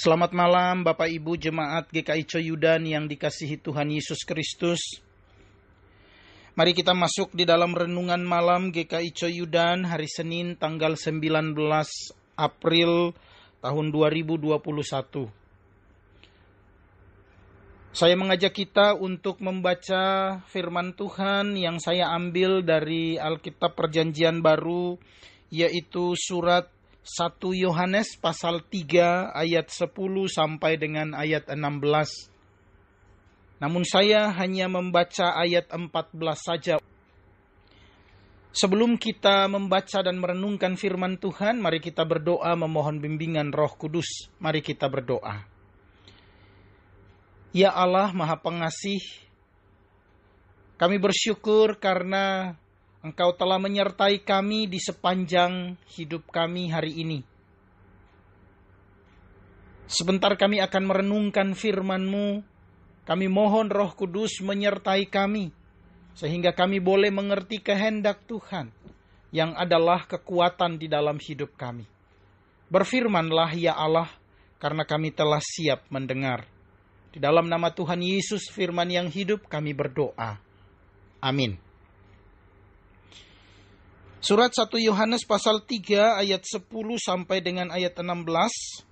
Selamat malam Bapak Ibu Jemaat GKI Coyudan yang dikasihi Tuhan Yesus Kristus. Mari kita masuk di dalam renungan malam GKI Coyudan hari Senin tanggal 19 April tahun 2021. Saya mengajak kita untuk membaca firman Tuhan yang saya ambil dari Alkitab Perjanjian Baru yaitu surat 1 Yohanes pasal 3 ayat 10 sampai dengan ayat 16. Namun saya hanya membaca ayat 14 saja. Sebelum kita membaca dan merenungkan firman Tuhan, mari kita berdoa memohon bimbingan Roh Kudus. Mari kita berdoa. Ya Allah Maha Pengasih, kami bersyukur karena Engkau telah menyertai kami di sepanjang hidup kami hari ini. Sebentar kami akan merenungkan firman-Mu. Kami mohon Roh Kudus menyertai kami, sehingga kami boleh mengerti kehendak Tuhan yang adalah kekuatan di dalam hidup kami. Berfirmanlah ya Allah, karena kami telah siap mendengar. Di dalam nama Tuhan Yesus firman yang hidup kami berdoa. Amin. Surat 1 Yohanes pasal 3 ayat 10 sampai dengan ayat 16.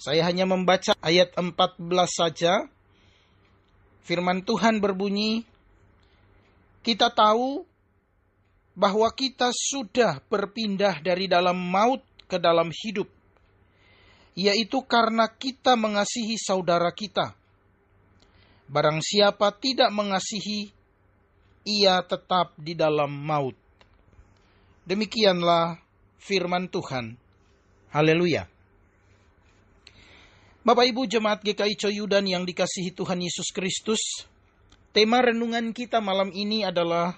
Saya hanya membaca ayat 14 saja. Firman Tuhan berbunyi, Kita tahu bahwa kita sudah berpindah dari dalam maut ke dalam hidup, yaitu karena kita mengasihi saudara kita. Barang siapa tidak mengasihi, ia tetap di dalam maut. Demikianlah firman Tuhan. Haleluya. Bapak Ibu Jemaat GKI Coyudan yang dikasihi Tuhan Yesus Kristus, tema renungan kita malam ini adalah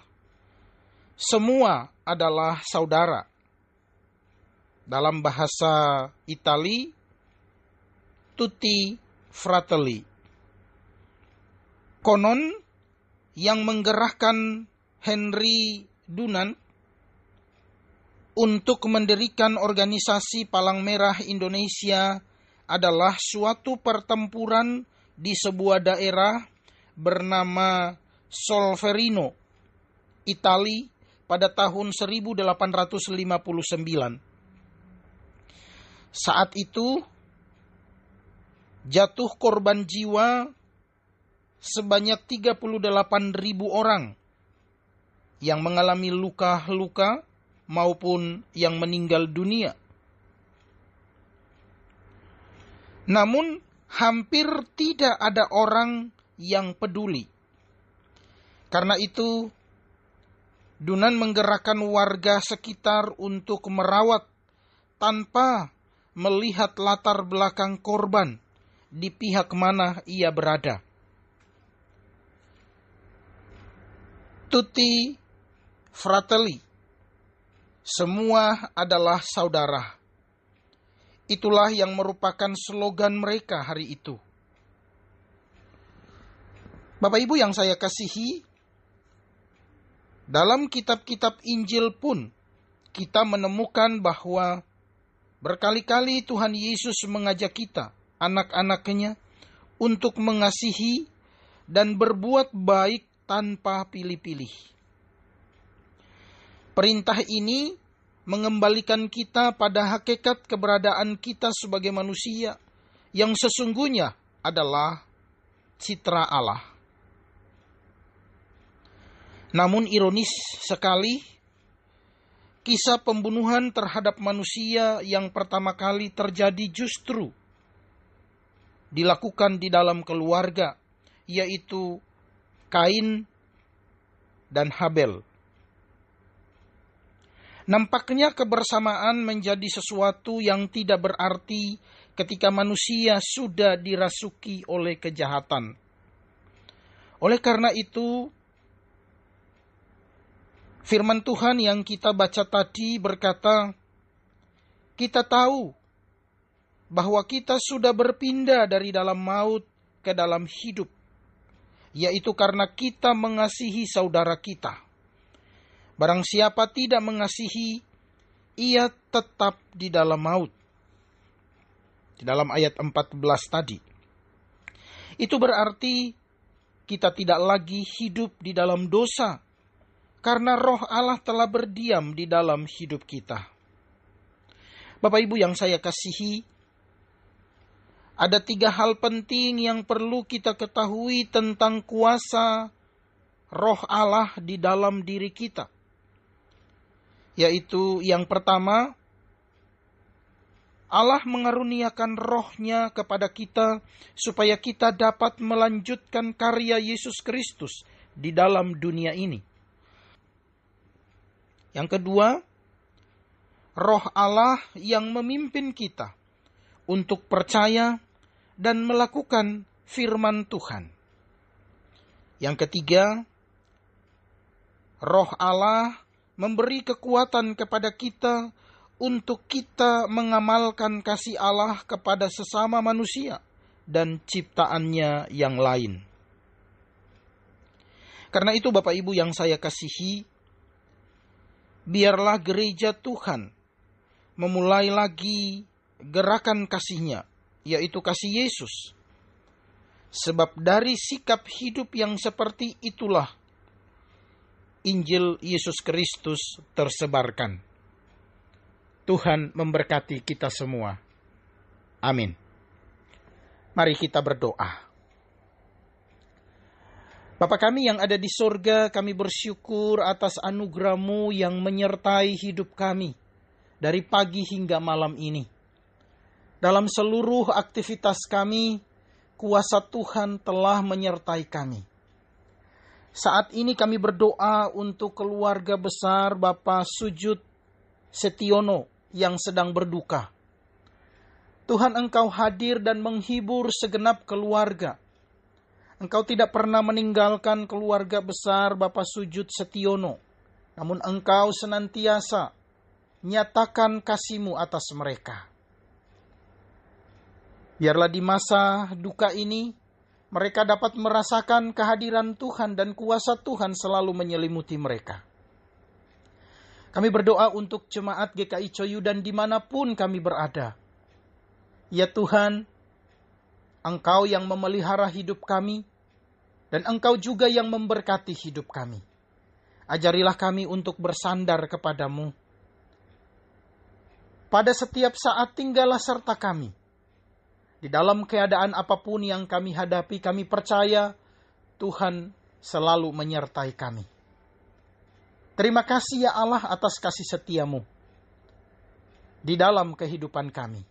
semua adalah saudara. Dalam bahasa Itali, tutti fratelli. Konon yang menggerakkan Henry Dunan untuk mendirikan organisasi Palang Merah Indonesia adalah suatu pertempuran di sebuah daerah bernama Solferino, Itali pada tahun 1859. Saat itu jatuh korban jiwa sebanyak 38 ribu orang yang mengalami luka-luka maupun yang meninggal dunia. Namun hampir tidak ada orang yang peduli. Karena itu, Dunan menggerakkan warga sekitar untuk merawat tanpa melihat latar belakang korban di pihak mana ia berada. tutti fratelli. Semua adalah saudara. Itulah yang merupakan slogan mereka hari itu. Bapak Ibu yang saya kasihi, dalam kitab-kitab Injil pun kita menemukan bahwa berkali-kali Tuhan Yesus mengajak kita, anak-anaknya, untuk mengasihi dan berbuat baik tanpa pilih-pilih. Perintah ini mengembalikan kita pada hakikat keberadaan kita sebagai manusia yang sesungguhnya adalah citra Allah. Namun ironis sekali, kisah pembunuhan terhadap manusia yang pertama kali terjadi justru dilakukan di dalam keluarga, yaitu Kain dan Habel. Nampaknya kebersamaan menjadi sesuatu yang tidak berarti ketika manusia sudah dirasuki oleh kejahatan. Oleh karena itu, firman Tuhan yang kita baca tadi berkata, "Kita tahu bahwa kita sudah berpindah dari dalam maut ke dalam hidup, yaitu karena kita mengasihi saudara kita. Barang siapa tidak mengasihi, ia tetap di dalam maut. di dalam ayat 14 tadi. Itu berarti kita tidak lagi hidup di dalam dosa karena roh Allah telah berdiam di dalam hidup kita. Bapak Ibu yang saya kasihi, ada tiga hal penting yang perlu kita ketahui tentang kuasa roh Allah di dalam diri kita. Yaitu yang pertama, Allah mengaruniakan rohnya kepada kita supaya kita dapat melanjutkan karya Yesus Kristus di dalam dunia ini. Yang kedua, roh Allah yang memimpin kita untuk percaya dan melakukan firman Tuhan. Yang ketiga, Roh Allah memberi kekuatan kepada kita untuk kita mengamalkan kasih Allah kepada sesama manusia dan ciptaannya yang lain. Karena itu, Bapak Ibu yang saya kasihi, biarlah gereja Tuhan memulai lagi gerakan kasihnya yaitu kasih Yesus. Sebab dari sikap hidup yang seperti itulah Injil Yesus Kristus tersebarkan. Tuhan memberkati kita semua. Amin. Mari kita berdoa. Bapa kami yang ada di sorga, kami bersyukur atas anugerahmu yang menyertai hidup kami dari pagi hingga malam ini. Dalam seluruh aktivitas kami, kuasa Tuhan telah menyertai kami. Saat ini kami berdoa untuk keluarga besar Bapak Sujud Setiono yang sedang berduka. Tuhan Engkau hadir dan menghibur segenap keluarga. Engkau tidak pernah meninggalkan keluarga besar Bapak Sujud Setiono. Namun engkau senantiasa nyatakan kasihmu atas mereka. Biarlah di masa duka ini mereka dapat merasakan kehadiran Tuhan dan kuasa Tuhan selalu menyelimuti mereka. Kami berdoa untuk jemaat GKI Coyu dan di mana pun kami berada. Ya Tuhan, Engkau yang memelihara hidup kami, dan Engkau juga yang memberkati hidup kami. Ajarilah kami untuk bersandar kepadamu. Pada setiap saat tinggallah serta kami di dalam keadaan apa pun yang kami hadapi, kami percaya Tuhan selalu menyertai kami. Terima kasih ya Allah atas kasih setiamu di dalam kehidupan kami.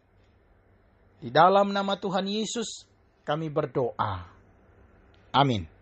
Di dalam nama Tuhan Yesus kami berdoa. Amin.